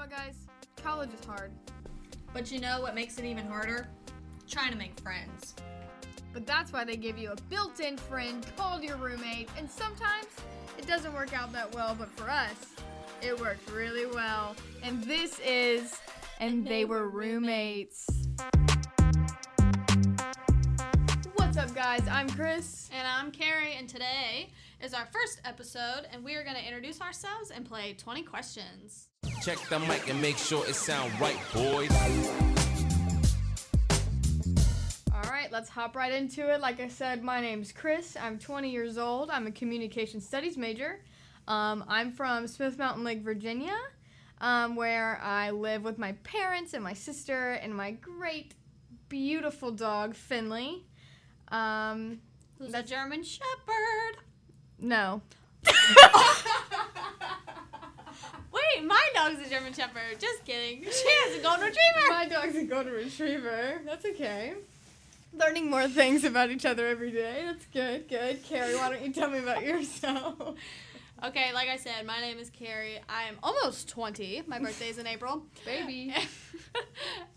know what, guys? College is hard. But you know what makes it even harder? Trying to make friends. But that's why they give you a built in friend called your roommate, and sometimes it doesn't work out that well, but for us, it worked really well. And this is And They Were Roommates. What's up, guys? I'm Chris. And I'm Carrie, and today is our first episode, and we are going to introduce ourselves and play 20 questions. Check the mic and make sure it sound right, boys. All right, let's hop right into it. Like I said, my name's Chris. I'm 20 years old. I'm a communication studies major. Um, I'm from Smith Mountain Lake, Virginia, um, where I live with my parents and my sister and my great, beautiful dog, Finley. Um, Who's a German Shepherd? no. Dog's a German Shepherd. Just kidding. She has a Golden Retriever. My dog's a golden retriever. That's okay. Learning more things about each other every day. That's good, good. Carrie, why don't you tell me about yourself? Okay, like I said, my name is Carrie. I am almost 20. My birthday's in April. Baby.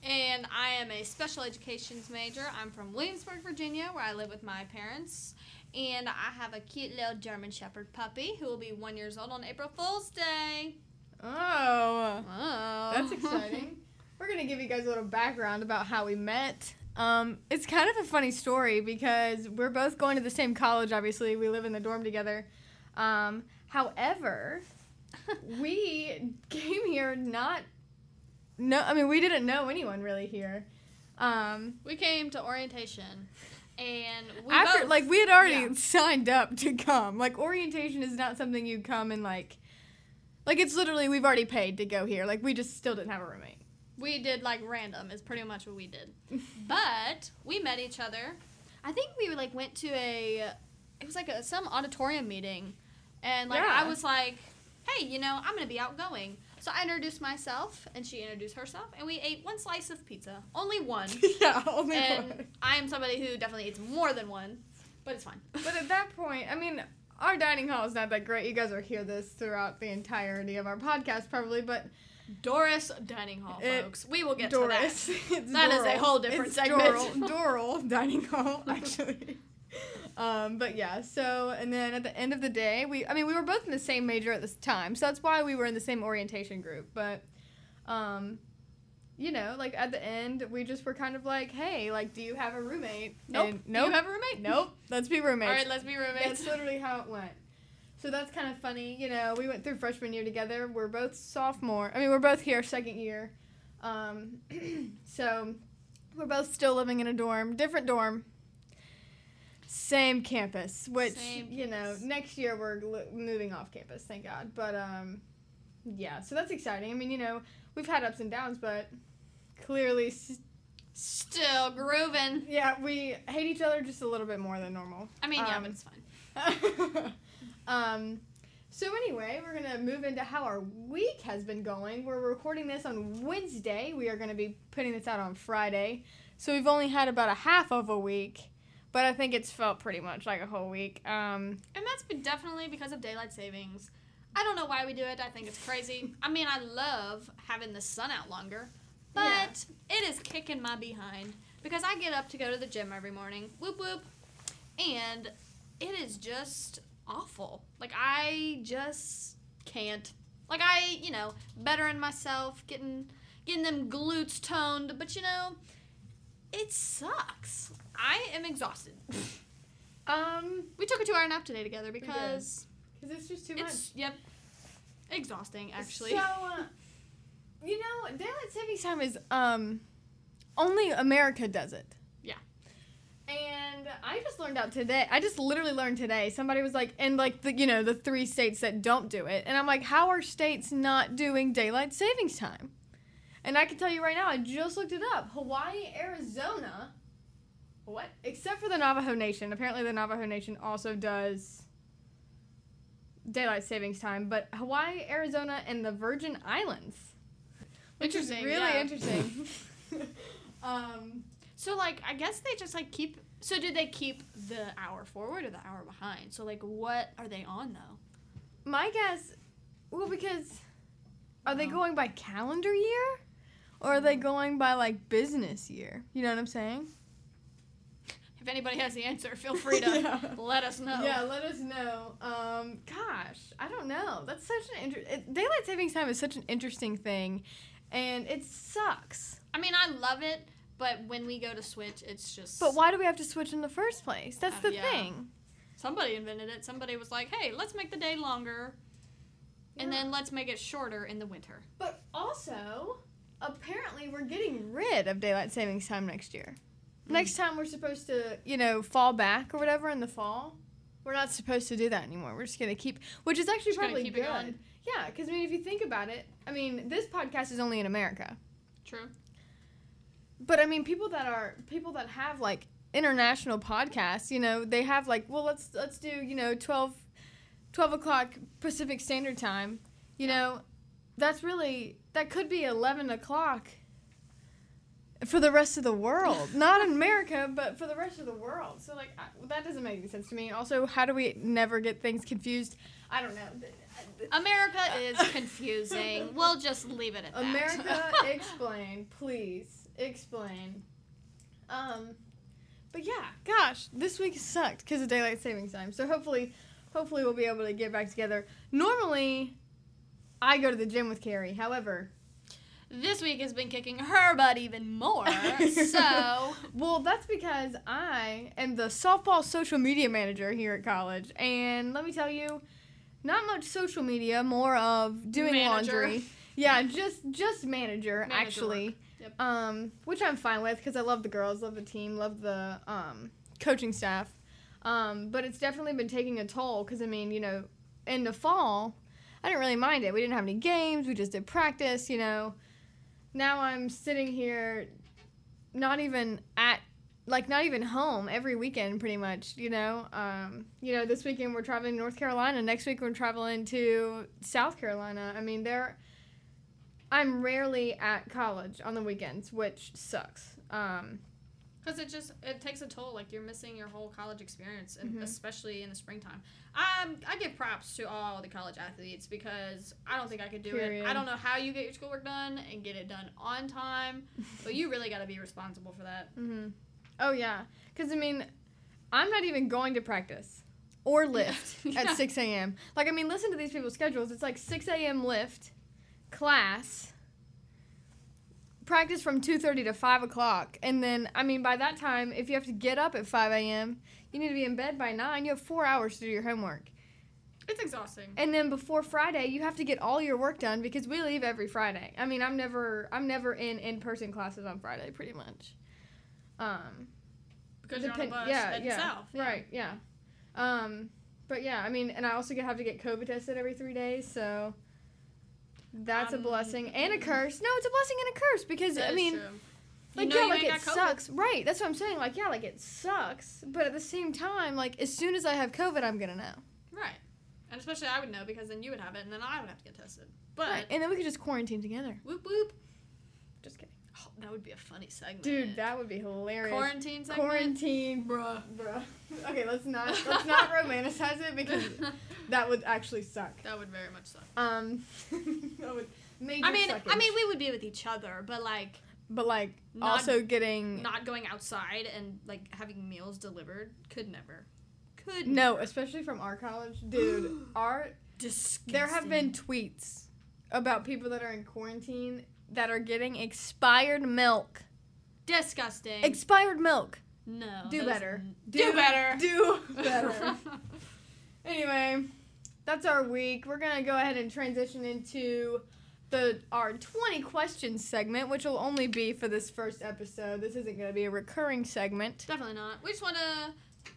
and I am a special educations major. I'm from Williamsburg, Virginia, where I live with my parents. And I have a cute little German Shepherd puppy who will be one years old on April Fool's Day. Oh. Oh, That's exciting. We're gonna give you guys a little background about how we met. Um, it's kind of a funny story because we're both going to the same college. Obviously, we live in the dorm together. Um, however, we came here not. No, I mean we didn't know anyone really here. Um, we came to orientation, and we after both, like we had already yeah. signed up to come. Like orientation is not something you come and like. Like it's literally we've already paid to go here. Like we just still didn't have a roommate. we did like random is pretty much what we did. but we met each other. I think we like went to a it was like a, some auditorium meeting and like I was like, "Hey, you know, I'm going to be outgoing." So I introduced myself and she introduced herself and we ate one slice of pizza. Only one. yeah, only and one. I am somebody who definitely eats more than one, but it's fine. But at that point, I mean, our dining hall is not that great. You guys will hear this throughout the entirety of our podcast, probably. But Doris dining hall, It- folks. We will get Doris, to that. That is a whole different it's segment. Dorrill, Dorrill dining hall, actually. Um, but yeah, so and then at the end of the day, we I mean we were both in the same major at this time, so that's why we were in the same orientation group. But um, you know, like at the end, we just were kind of like, hey, like, do you have a roommate? Nope. And, Do you have a roommate? nope. Let's be roommates. All right, let's be roommates. That's literally how it went. So that's kind of funny. You know, we went through freshman year together. We're both sophomore. I mean, we're both here second year. Um, so we're both still living in a dorm, different dorm, same campus. Which Same you know, next year we're li- moving off campus. Thank God. But um, yeah. So that's exciting. I mean, you know, we've had ups and downs, but clearly, s- Still grooving. yeah, we hate each other just a little bit more than normal. I mean, yeah, Um, but it's fine. um, so anyway, we're gonna move into how our week has been going. We're recording this on Wednesday. We are gonna be putting this out on Friday. So we've only had about a half of a week, but I think it's felt pretty much like a whole week. Um, and that's been definitely because of daylight savings. I don't know why we do it. I think it's crazy. I mean, I love having the sun out longer, but Yeah. it is kicking my behind because I get up to go to the gym every morning. Whoop whoop. And it is just awful. Like I just can't. Like I, you know, bettering myself, getting getting them glutes toned, but you know, it sucks. I am exhausted. um, We took a two hour nap today together because because it's just too much. it's yep exhausting actually. So, uh, you know, daylight savings time is um, only America does it. Yeah. And I just learned out today. I just literally learned today. Somebody was like, and like the you know the three states that don't do it, and I'm like, how are states not doing daylight savings time? And I can tell you right now, I just looked it up. Hawaii, Arizona. What? Except for the Navajo Nation. Apparently, the Navajo Nation also does daylight savings time, but Hawaii, Arizona, and the Virgin Islands. Interesting, really yeah. interesting. um, So like I guess they just like keep. So did they keep the hour forward or the hour behind? So like what are they on though? my guess, well, because Are they going by calendar year? Or are they Mm. going by like business year? You know what I'm saying? If anybody has the answer, feel free to Yeah. let us know. Yeah, let us know. Um, gosh, I don't know. That's such an interesting. daylight savings time is such an interesting thing, and it sucks. I mean, I love it, but when we go to switch, it's just. But why do we have to switch in the first place? That's Uh, the yeah. thing. Somebody invented it. Somebody was like, "Hey, let's make the day longer, and then let's make it shorter in the winter." But also, apparently, we're getting rid of daylight savings time next year. Next time, we're supposed to, you know, fall back or whatever in the fall. We're not supposed to do that anymore. We're just gonna keep, which is actually Just probably good. Yeah, because I mean, if you think about it, I mean, this podcast is only in America. True. But I mean, people that are people that have like international podcasts, you know, they have like, well, let's let's do you know 12, 12 o'clock Pacific Standard Time. You know, that's really that could be eleven o'clock for the rest of the world, not in America, but for the rest of the world. So like I, that doesn't make any sense to me. Also, how do we never get things confused? I don't know. America is confusing. we'll just leave it at that. America, explain, please, explain. Um, but yeah, gosh, this week sucked because of daylight savings time. So hopefully, hopefully we'll be able to get back together. Normally, I go to the gym with Carrie. However, this week has been kicking her butt even more. so well, that's because I am the softball social media manager here at college, and let me tell you, not much social media, more of doing Manager. laundry. Yeah, just just manager, Manager actually. Yep. Um, which I'm fine with because I love the girls, love the team, love the um, coaching staff. Um, but it's definitely been taking a toll because I mean, you know, in the fall, I didn't really mind it. We didn't have any games. We just did practice. You know. Now I'm sitting here, not even at like not even home every weekend pretty much you know? Um, you know this weekend we're traveling to north carolina next week we're traveling to south carolina. I mean there i'm rarely at college on the weekends which sucks. Um, Because it just it takes a toll. Like you're missing your whole college experience, and Mhm. especially in the springtime. Um, I give props to all the college athletes because I don't think I could do Period. it. I don't know how you get your schoolwork done and get it done on time, but you really got to be responsible for that. hmm oh yeah because i mean i'm not even going to practice or lift Yeah. at 6 a.m like i mean listen to these people's schedules it's like 6 a.m lift class practice from 2.30 to 5 o'clock and then i mean by that time if you have to get up at 5 a.m you need to be in bed by 9 you have four hours to do your homework It's exhausting. and then before friday you have to get all your work done because we leave every friday i mean i'm never i'm never in in-person classes on friday pretty much um Because you're on a bus yeah, yeah, south. Yeah. right yeah um but yeah i mean and i also get have to get covid tested every three days so that's a Um, blessing and a curse no it's a blessing and a curse because i mean like yeah like it sucks right that's what i'm saying like yeah like it sucks but at the same time like as soon as i have covid i'm gonna know Right. And especially I would know because then you would have it and then I would have to get tested. But right. and then we could just quarantine together whoop whoop. Just kidding that would be a funny segment. dude that would be hilarious quarantine segment. quarantine Bruh. bruh okay let's not let's not romanticize it because that would actually suck that would very much suck. Um, that would major I mean, I mean, we would be with each other, but like but like not- also getting not going outside and like having meals delivered could never. Could no, never. especially from our college, dude. our Disgusting. there have been tweets about people that are in quarantine that are getting expired milk. disgusting. Expired milk. no. Do better. n- Do, better. Do better. anyway, that's our week. We're gonna go ahead and transition into the our 20 questions segment, which will only be for this first episode. This isn't gonna be a recurring segment. Definitely not. We just want to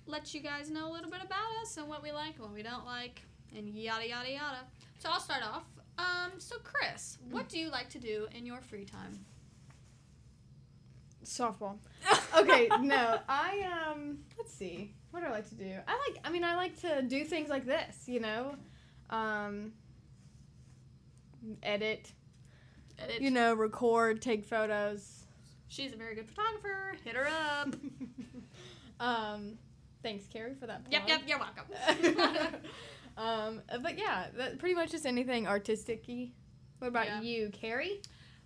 let you guys know a little bit about us and what we like and what we don't like and yada yada yada. So I'll start off. Um, so Chris, what do you like to do in your free time? Softball. Okay, no, I um, let's see. What do I like to do? I like. I mean, I like to do things like this. You know, um, edit. Edit. You know, record, take photos. She's a very good photographer. Hit her up. um, thanks, Carrie, for that. yep, yep, you're welcome. um, but yeah, that, pretty much just anything artistic-y. What about Yeah. you, Carrie?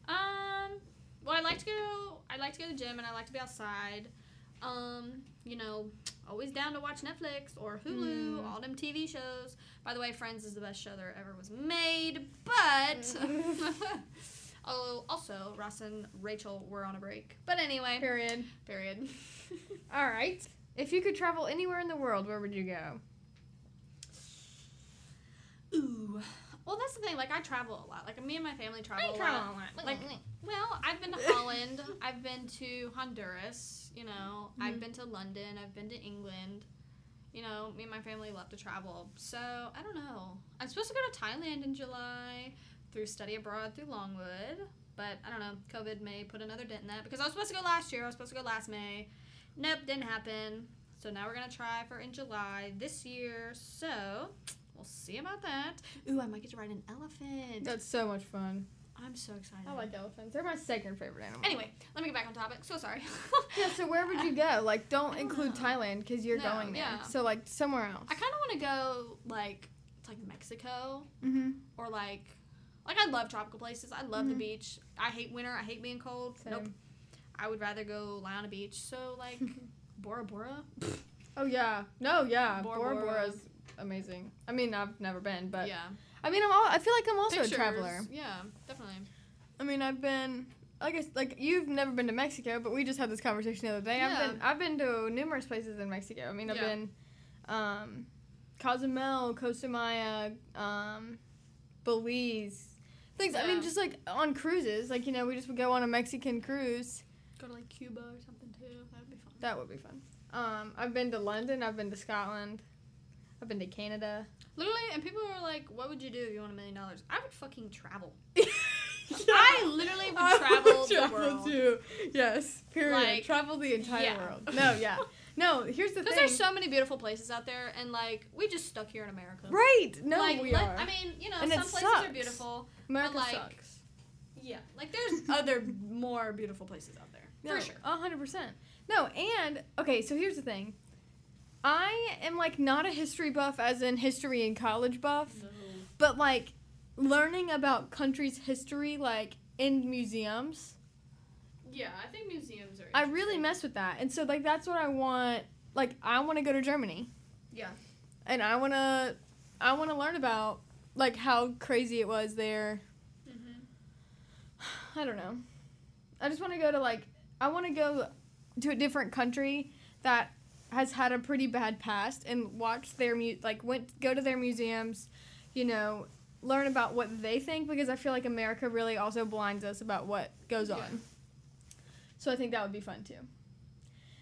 Um, well, I like to go. I like to go to the gym, and I like to be outside. Um, you know, always down to watch Netflix or Hulu, Mm. all them TV shows. By the way, Friends is the best show that ever was made. But oh, also Ross and Rachel were on a break. But anyway, Period. period. All right. If you could travel anywhere in the world, where would you go? Ooh. Well, that's the thing. Like, I travel a lot. Like, me and my family travel. a lot. a lot. Like, well, I've been to Holland. I've been to Honduras. You know, I've Mhm. been to London. I've been to England. You know, me and my family love to travel. So I don't know. I'm supposed to go to Thailand in July through study abroad through Longwood, but I don't know. COVID may put another dent in that because I was supposed to go last year. I was supposed to go last May. Nope, didn't happen. So now we're gonna try for in July this year. So we'll see about that. Ooh, I might get to ride an elephant. That's so much fun. I'm so excited. I like elephants. They're my second favorite animal. Anyway, let me get back on topic. So sorry. Yeah, so where would you go? Like, don't, don't include know. Thailand because you're No, going there. yeah. So, like, somewhere else. I kind of want to go like it's like Mexico mm-hmm. or like like I love tropical places. I love the Mhm. beach. I hate winter. I hate being cold. Nope. I would rather go lie on a beach. So like Bora Bora. Oh, yeah. No, yeah. Bora Bora Bora. Bora's amazing. I mean, I've never been, but yeah. I mean, I'm all, I feel like I'm also Pictures. a traveler. Yeah, definitely. I mean, I've been I guess like you've never been to Mexico, but we just had this conversation the other day. Yeah. I've been I've been to numerous places in Mexico. I mean, I've Yeah. been um Cozumel, Costa Maya, um Belize. Things Yeah. I mean just like on cruises, like you know, we just would go on a Mexican cruise. Go to like Cuba or something too. That would be fun. That would be fun. Um I've been to London, I've been to Scotland. I've been to Canada. Literally, and people were like, "What would you do if you won a million dollars?" I would fucking travel. I literally would I travel the travel world. too. Yes. Period. Like, travel the entire yeah. world. No, yeah. No, here's the thing. Because there's so many beautiful places out there, and like we just stuck here in America. right. No, like, we let- are. I mean, you know, And some places sucks. are beautiful. America like, sucks. Yeah, like there's other more beautiful places out there No, for sure. A hundred percent. No, and okay, so here's the thing. I am like not a history buff as in history and college buff, but like learning about countries' history like in museums. Yeah, I think museums are. I really mess with that. And so like that's what I want like I want to go to Germany. Yeah. And I want to I want to learn about like how crazy it was there. Mm-hmm. I don't know. I just want to go to like I want to go to a different country that has had a pretty bad past and watch their mu- like went go to their museums, you know, learn about what they think because I feel like America really also blinds us about what goes Yeah. on. So I think that would be fun too.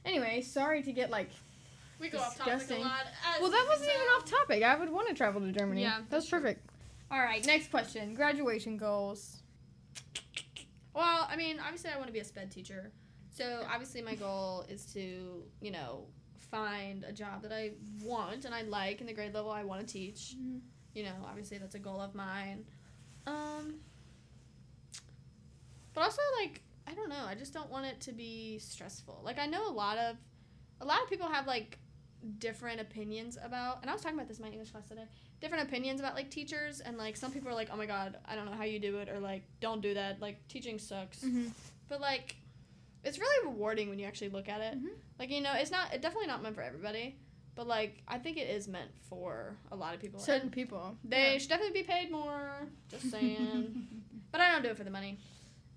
Anyway, sorry to get like We go off topic a lot. well that wasn't even off topic. I would want to travel to Germany. Yeah, that's that's perfect. All right, next question. Graduation goals. Well, I mean, obviously, I want to be a sped teacher. So obviously, my goal is to, you know, find a job that I want and I like in the grade level I want to teach. Mhm. You know, obviously, that's a goal of mine. Um, but also, like, I don't know. I just don't want it to be stressful. Like, I know a lot of, a lot of people have like different opinions about. And I was talking about this in my English class today. Different opinions about like teachers, and like some people are like, "Oh my god, I don't know how you do it," or like, "Don't do that." Like, teaching sucks. Mm-hmm. But like, it's really rewarding when you actually look at it. Mhm. Like, you know, it's not, it's definitely not meant for everybody. But like, I think it is meant for a lot of people. Certain And people. they Yeah. should definitely be paid more. Just saying. but I don't do it for the money.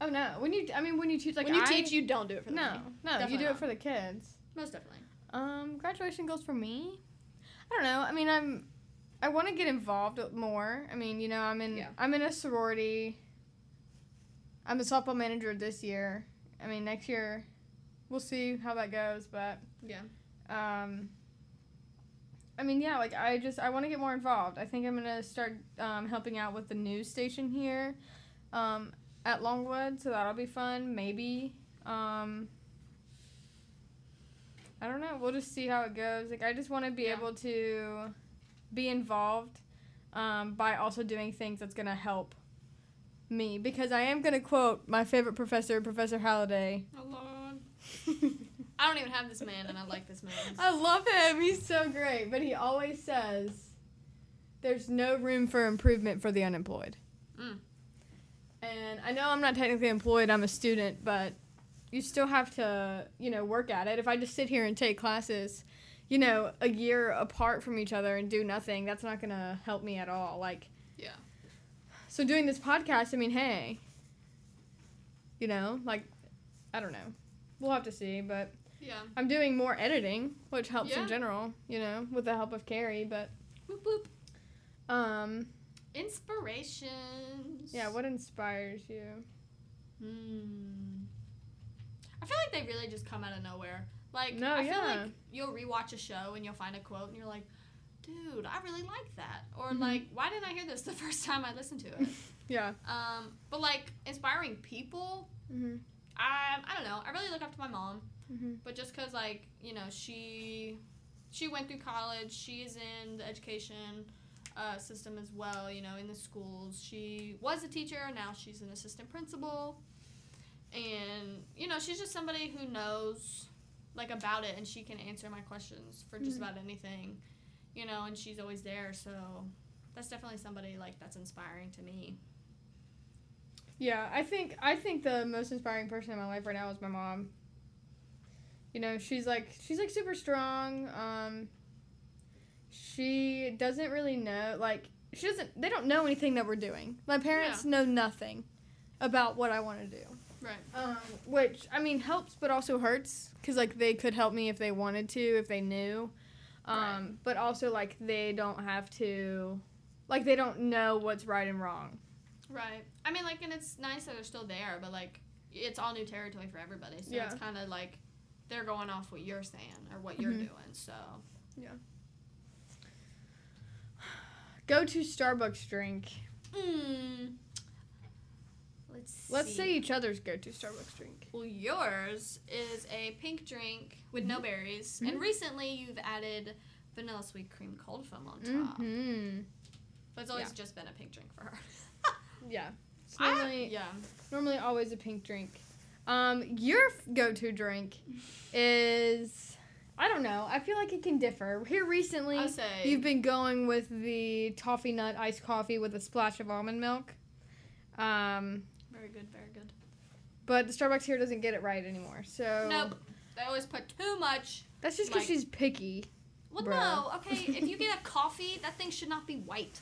Oh no! When you, I mean, when you teach, like when you I- teach, you don't do it for the money. no, money. no, you Definitely do it for the kids. Most definitely. Um, graduation goals for me. I don't know. I mean, I'm, I want to get involved more. I mean, you know, I'm in, Yeah. I'm in a sorority. I'm a softball manager this year. I mean, next year, we'll see how that goes. But Yeah. um, I mean, yeah, like I just I want to get more involved. I think I'm gonna start um, helping out with the news station here, um, at Longwood, so that'll be fun. Maybe. Um, I don't know. We'll just see how it goes. Like I just want to be Yeah. able to be involved um, by also doing things that's gonna help me because I am gonna quote my favorite professor, Professor Halliday. Oh I don't even have this man, and I like this man. I love him. He's so great. But he always says there's no room for improvement for the unemployed. Mm. And I know I'm not technically employed. I'm a student, but you still have to, you know, work at it. If I just sit here and take classes, you know, a year apart from each other and do nothing, that's not gonna help me at all. Like, Yeah. So doing this podcast, I mean, hey, you know, like, I don't know. We'll have to see, but Yeah. I'm doing more editing, which helps Yeah. in general, you know, with the help of Carrie. But Whoop whoop. um, Inspirations. yeah, what inspires you? Hmm. I feel like they really just come out of nowhere. Like No, I feel yeah. like you'll rewatch a show and you'll find a quote and you're like, dude, I really like that. Or Mhm. like, why didn't I hear this the first time I listened to it? Yeah. um, but like inspiring people, Mhm. I I don't know. I really look up to my mom, Mhm. but just cause like you know she she went through college, she's in the education uh, system as well. You know, in the schools, she was a teacher. Now she's an assistant principal, and you know she's just somebody who knows like about it, and she can answer my questions for just Mhm. about anything. You know, and she's always there. So that's definitely somebody like that's inspiring to me. Yeah, I think I think the most inspiring person in my life right now is my mom. You know, she's like she's like super strong. Um she doesn't really know like she doesn't they don't know anything that we're doing. My parents know nothing about what I want to do. Right. Um which I mean helps but also hurts cuz like they could help me if they wanted to, if they knew. Um Right. but also like they don't have to like they don't know what's right and wrong. Right. I mean, like, and it's nice that they're still there, but like, it's all new territory for everybody. So Yeah. it's kind of like they're going off what you're saying or what you're Mhm. doing. So Yeah. Go to Starbucks drink. mm, let's see. Let's say each other's go to Starbucks drink. Well, yours is a pink drink with no berries, and Mhm. recently you've added vanilla sweet cream cold foam on top. Mm-hmm. But it's always Yeah. just been a pink drink for her. Yeah. It's I- normally, yeah. normally always a pink drink. Um, your f- go-to drink is I don't know. I feel like it can differ. Here recently, you've been going with the toffee nut iced coffee with a splash of almond milk. Um, very good, very good. but the Starbucks here doesn't get it right anymore. So Nope. They always put too much. That's just because Like- she's picky. Well, Bruh. no. Okay, if you get a coffee, that thing should not be white.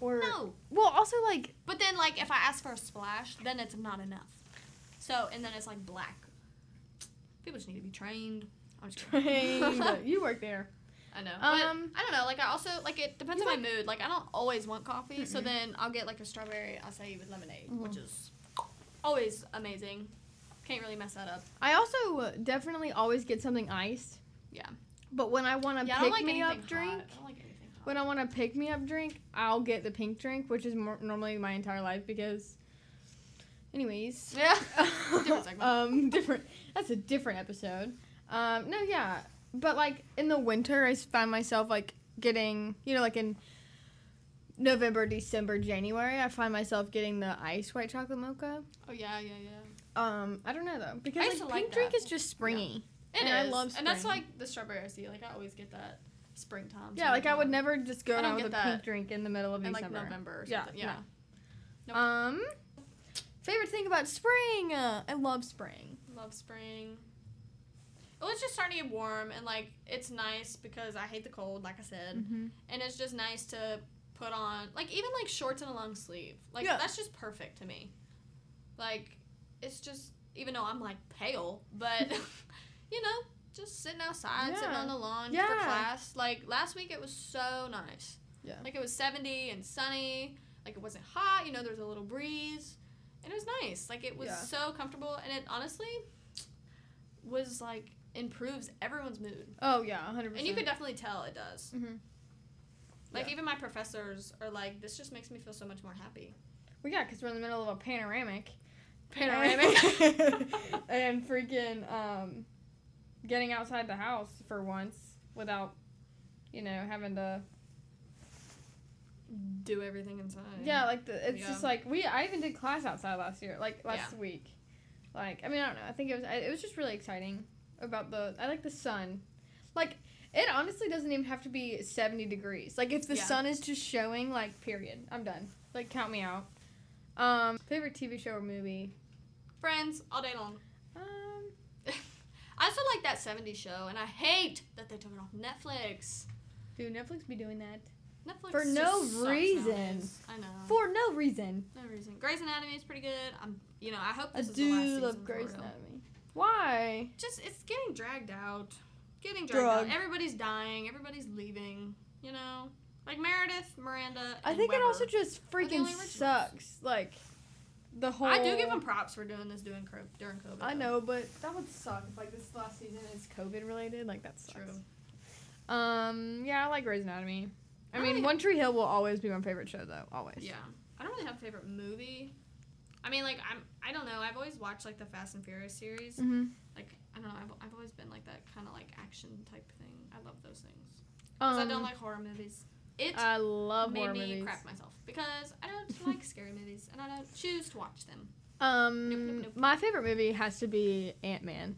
Or No. well, also like But then, like, if I ask for a splash, then it's not enough. So, and then it's like black. People just need to be trained. I'm just trained. you work there. I know. Um, I don't know. Like, I also like it depends on my mood. Like, I don't always want coffee, so Mm-mm. then I'll get like a strawberry acai with lemonade, Mhm. which is always amazing. Can't really mess that up. I also uh, definitely always get something iced. Yeah. But when I want a Yeah, pick like me up hot. drink, I don't like when I want a pick me up drink, I'll get the pink drink, which is more, normally my entire life because. Anyways. yeah. Different um, different. That's a different episode. Um, no, yeah, but like in the winter, I find myself like getting, you know, like in November, December, January, I find myself getting the ice white chocolate mocha. oh yeah, yeah, yeah. Um, I don't know though because I like, pink like drink is just springy. It And I is, love and that's like the strawberry iced Like I always get that springtime. Yeah, like I would never just go I around with a get pink drink in the middle of in like December. November or Yeah, something. Yeah. Nope. Um, favorite thing about spring? Uh, I love spring. Love spring. Well, it's just starting to get warm, and like it's nice because I hate the cold, like I said, Mm-hmm. and it's just nice to put on like even like shorts and a long sleeve. Like Yeah. that's just perfect to me. Like it's just even though I'm like pale, but you know, just sitting outside, sitting on the lawn for class. Like last week, it was so nice. Yeah. Like it was 70 and sunny. Like it wasn't hot. You know, there was a little breeze, and it was nice. Like it was Yeah. so comfortable, and it honestly was like improves everyone's mood. Oh yeah, hundred percent. And you could definitely tell it does. Mhm. Like Yeah. even my professors are like, this just makes me feel so much more happy. Well, yeah, because we're in the middle of a panoramic. Panoramic. and freaking um, getting outside the house for once without, you know, having to. Do everything inside. Yeah, like the, it's Yeah. just like we. I even did class outside last year, like last week. Like I mean, I don't know. I think it was. I- It was just really exciting about the. I like the sun. Like it honestly doesn't even have to be seventy degrees. Like if the Yeah. sun is just showing, like period, I'm done. Like count me out. Um, favorite TV show or movie? Friends all day long. Um, I also like that 70s show, and I hate that they took it off Netflix. dude, Netflix be doing that Netflix For no reason. nowadays. I know. for no reason. no reason. Grey's Anatomy is pretty good. I'm, you know, I hope I this is the last do love Grey's. Anatomy. Why? Just it's getting dragged out. Getting dragged Drug. out. Everybody's dying. Everybody's leaving. You know, like Meredith, Miranda. I think it also just freaking sucks. Like the whole. I do give them props for doing this during co- during COVID. I though. know, but that would suck if like this last season is COVID related. Like that's. True. Um, yeah, I like Grey's Anatomy. I I mean, like- One Tree Hill will always be my favorite show, though. Always. Yeah. I don't really have a favorite movie. I mean, like I'm. I don't know. I've always watched like the Fast and Furious series. Mm-hmm. I don't know. I've, I've always been like that kind of like action type thing. I love those things. Because I don't like horror movies. It Um, I love made horror me movies. crap myself because I don't like scary movies and I don't choose to watch them. Um, Nope, nope, nope. my favorite movie has to be Ant Man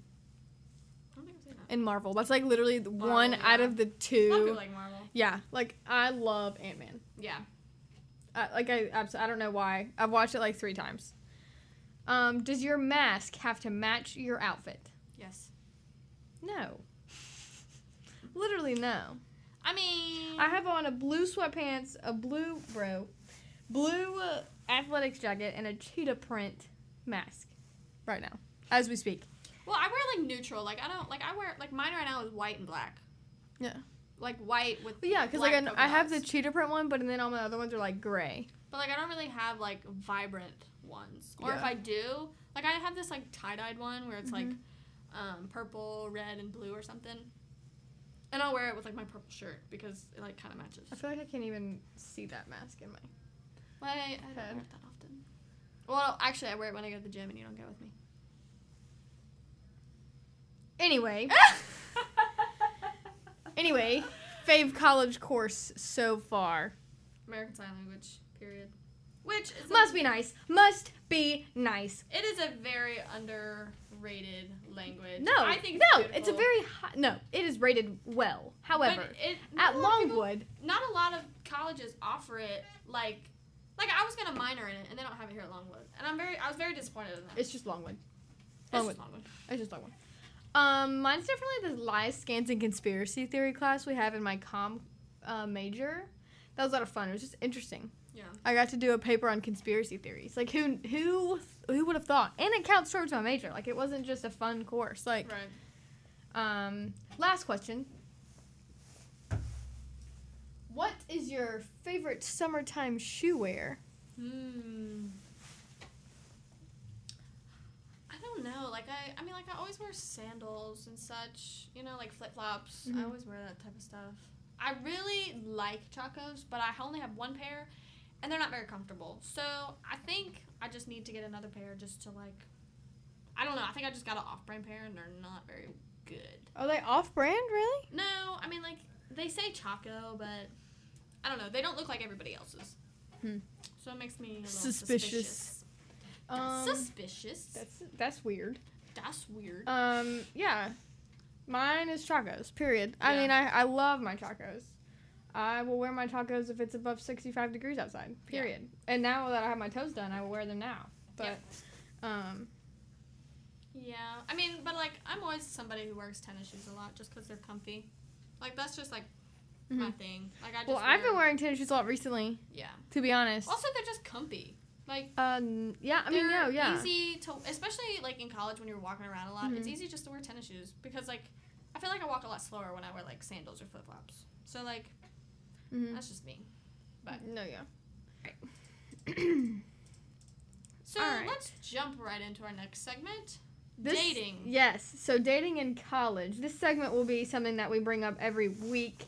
I don't think I've seen that. in Marvel. That's like literally the Marvel, one out of the A lot of two. people like Marvel. yeah, like I love Ant Man. Yeah. I, like I, I don't know why. I've watched it like three times. Um, does your mask have to match your outfit? Yes. No. Literally no. I mean. I have on a blue sweatpants, a blue bro, blue uh, athletics jacket, and a cheetah print mask right now as we speak. Well, I wear like neutral. Like I don't like I wear like mine right now is white and black. Yeah. Like white with. But yeah, because like I, I have the cheetah print one, but then all my other ones are like gray. But like I don't really have like vibrant ones. Or if I do, like I have this like tie dyed one where it's like Mhm. Um, purple, red, and blue or something. And I'll wear it with like my purple shirt because it like kind of matches. I feel like I can't even see that mask in my. Well, I, I don't wear it that often. Well, actually, I wear it when I go to the gym and you don't go with me. Anyway, anyway, fave college course so far. American Sign Language, period. Which is a- Must be nice. Must be nice. It is a very underrated language. No, I think it's no, it's a very high. No, it is rated well. However, it, at not a lot of people- Longwood, not a lot of colleges offer it. Like, like I was gonna minor in it, and they don't have it here at Longwood, and I'm very, I was very disappointed in that. it's just Longwood. It's Longwood. just Longwood. It's just Longwood. Um, mine's definitely the lies, scans, and conspiracy theory class we have in my com uh, major. That was a lot of fun. It was just interesting. Yeah. I got to do a paper on conspiracy theories. Like who who who would have thought? And it counts towards my major. Like it wasn't just a fun course. Like Right. um, last question. What is your favorite summertime shoe wear? Hmm. I don't know. Like I, I mean, like I always wear sandals and such. You know, like flip flops. Mhm. I always wear that type of stuff. I really like chacos, but I only have one pair, and they're not very comfortable. So I think I just need to get another pair just to like. I don't know. I think I just got an off-brand pair, and they're not very good. Are they off-brand? Really? No, I mean like they say Chaco, but I don't know. They don't look like everybody else's. Hmm. So it makes me a little Suspicious. suspicious. Um, suspicious. that's that's weird. That's weird. Um, yeah. Mine is chacos, period. I mean, I, I love my chacos. I will wear my chacos if it's above 65 degrees outside, Yeah. period. And now that I have my toes done, I will wear them now. But, um, yeah, I mean, but like I'm always somebody who wears tennis shoes a lot just because they're comfy. Like that's just like my mhm. thing. Like I just well, I've been wearing tennis shoes a lot recently, yeah. to be honest. Also, they're just comfy. Like Um, yeah, I mean, no, yeah. easy to, especially like in college when you're walking around a lot. It's Mhm. easy just to wear tennis shoes because like I feel like I walk a lot slower when I wear like sandals or flip flops. So like Mhm. that's just me. but- no, yeah. All right. So Alright. let's jump right into our next segment. This- Dating. Yes. So dating in college. This segment will be something that we bring up every week.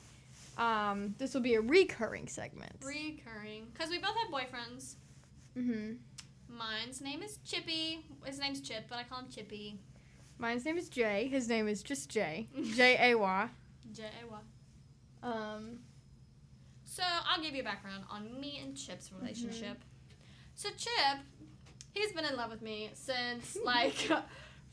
Um, this will be a recurring segment. Recurring, because we both have boyfriends. mm-hmm. Mine's name is Chippy. His name's Chip, but I call him Chippy. Mine's name is Jay. His name is just Jay. J A Y. J A Y. Um. So I'll give you a background on me and Chip's Mm-hmm. relationship. So Chip, he's been in love with me since like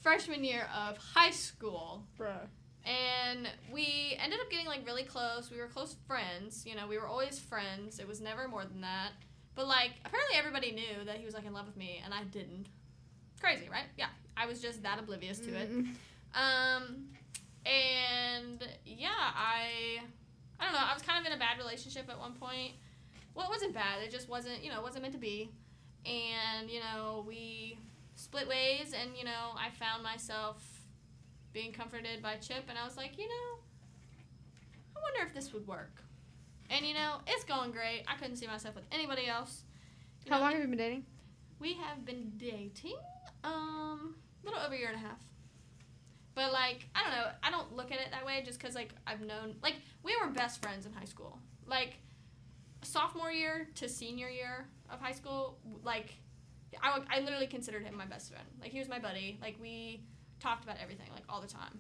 freshman year of high school. Bruh. And we ended up getting like really close. We were close friends. You know, we were always friends. It was never more than that. But like apparently everybody knew that he was like in love with me and I didn't. Crazy, right? Yeah. I was just that oblivious to it. Mm. Um, and yeah, I, I don't know. I was kind of in a bad relationship at one point. Well, it wasn't bad. It just wasn't, you know, it wasn't meant to be. And you know, we split ways, and you know, I found myself being comforted by Chip, and I was like, you know, I wonder if this would work. And you know, it's going great. I couldn't see myself with anybody else. You How know, long have you been dating? we have been dating um a little over a year and a half but like i don't know i don't look at it that way just because like i've known like we were best friends in high school. Like sophomore year to senior year of high school like I, I literally considered him my best friend. Like he was my buddy. Like we talked about everything like all the time.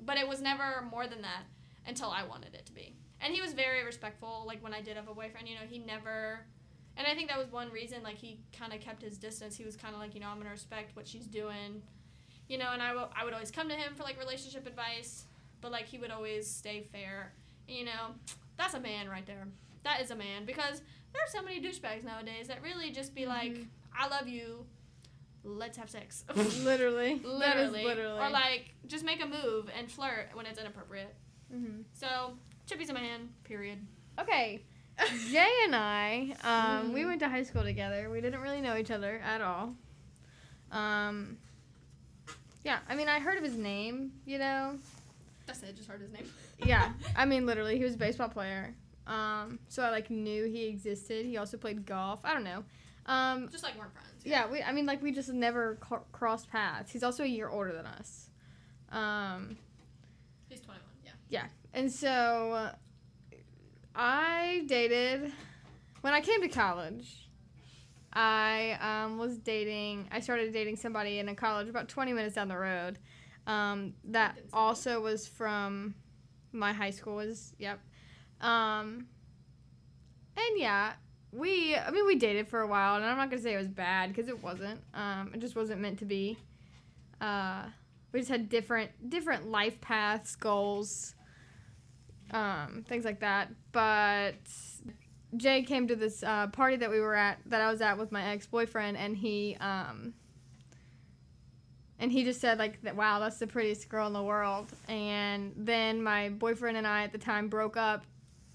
But it was never more than that until i wanted it to be. And he was very respectful like when i did have a boyfriend you know he never and I think that was one reason, like, he kind of kept his distance. He was kind of like, you know, I'm to respect what she's doing. You know, and I, w- I would always come to him for, like, relationship advice. But, like, he would always stay fair. You know, that's a man right there. That is a man. Because there are so many douchebags nowadays that really just be like, Mhm. I love you. Let's have sex. literally. Literally. literally. Or, like, just make a move and flirt when it's inappropriate. Mhm. So, Chippy's a man, period. Okay. Jay and I, um, we Mhm. went to high school together. We didn't really know each other at all. Um, yeah, I mean, I heard of his name, you know. That's it, just heard his name. Yeah, I mean, literally, he was a baseball player. Um, so I like knew he existed. He also played golf. I don't know. Um, Just like we're friends. yeah, we. I mean, like we just never co- crossed paths. He's also a year older than us. Um, He's 21, yeah. Yeah, and so uh, I dated when I came to college. I um, was dating. I started dating somebody in a college about 20 minutes down the road. Um, that Didn't say that. also was from my high school. Was yep. Um, and yeah, we. I mean, we dated for a while, and I'm not gonna say it was bad because it wasn't. Um, it just wasn't meant to be. Uh, we just had different different life paths, goals, um, things like that. But Jay came to this uh, party that we were at, that I was at with my ex boyfriend, and he um, and he just said like. Wow, that's the prettiest girl in the world. And then my boyfriend and I at the time broke up,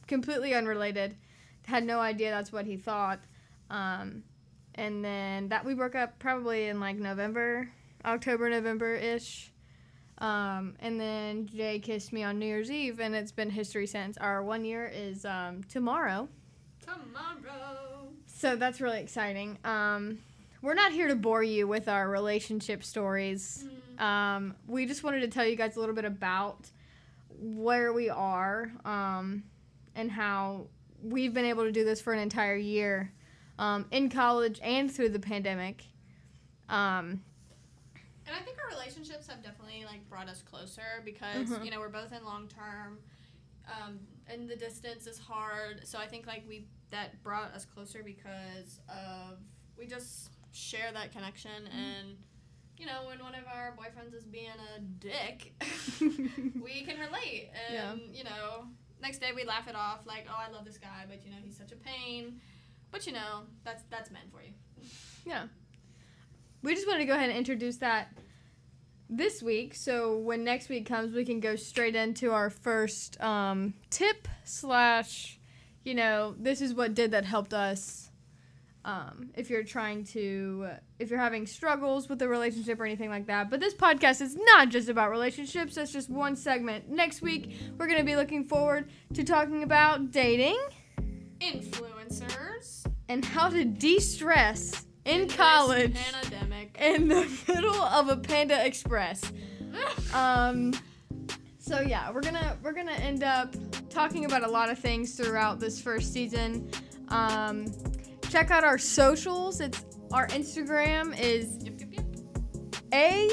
completely unrelated. Had no idea that's what he thought. Um, and then that we broke up probably in like November, October, November ish. Um, and then Jay kissed me on New Year's Eve, and it's been history since. Our one year is um, tomorrow, Tomorrow. so that's really exciting. Um, we're not here to bore you with our relationship stories. Um, we just wanted to tell you guys a little bit about where we are um, and how we've been able to do this for an entire year um, in college and through the pandemic. Um, And I think our relationships have definitely like brought us closer because Mhm. you know we're both in long term, um, and the distance is hard. So I think like we that brought us closer because of we just share that connection mm-hmm. and. You know, when one of our boyfriends is being a dick, we can relate. And, Yeah. you know, next day we laugh it off like, oh, I love this guy, but, you know, he's such a pain. But, you know, that's that's men for you. Yeah. We just wanted to go ahead and introduce that this week so when next week comes we can go straight into our first um, tip slash you know this is what did that helped us um, if you're trying to if you're having struggles with a relationship or anything like that but this podcast is not just about relationships that's just one segment next week we're going to be looking forward to talking about dating Influencers. and how to de-stress in college Pandemic. in the middle of a Panda Express. Um, so yeah, we're gonna we're gonna end up talking about a lot of things throughout this first season. Um, check out our socials. It's our Instagram is Yep, yep, yep. a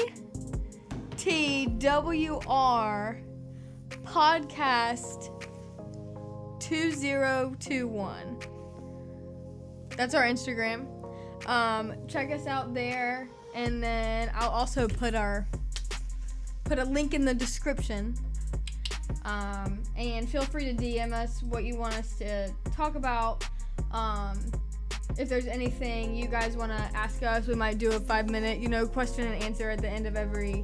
T W R podcast two zero two one. That's our Instagram. Um, check us out there, and then I'll also put our put a link in the description. Um, and feel free to DM us what you want us to talk about. Um, if there's anything you guys want to ask us, we might do a five minute, you know, question and answer at the end of every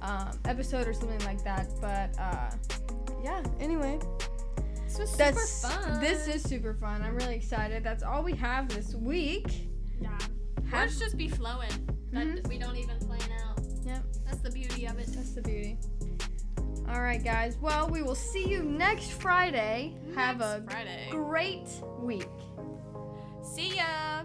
um, episode or something like that. But uh, yeah, anyway, This was that's super fun. this is super fun. I'm really excited. That's all we have this week. Yeah. Have, Words just be flowing. Mm-hmm. we don't even plan out. Yep. That's the beauty of it. That's the beauty. All right, guys. Well, we will see you next Friday. Next Have a Friday. great week. See ya.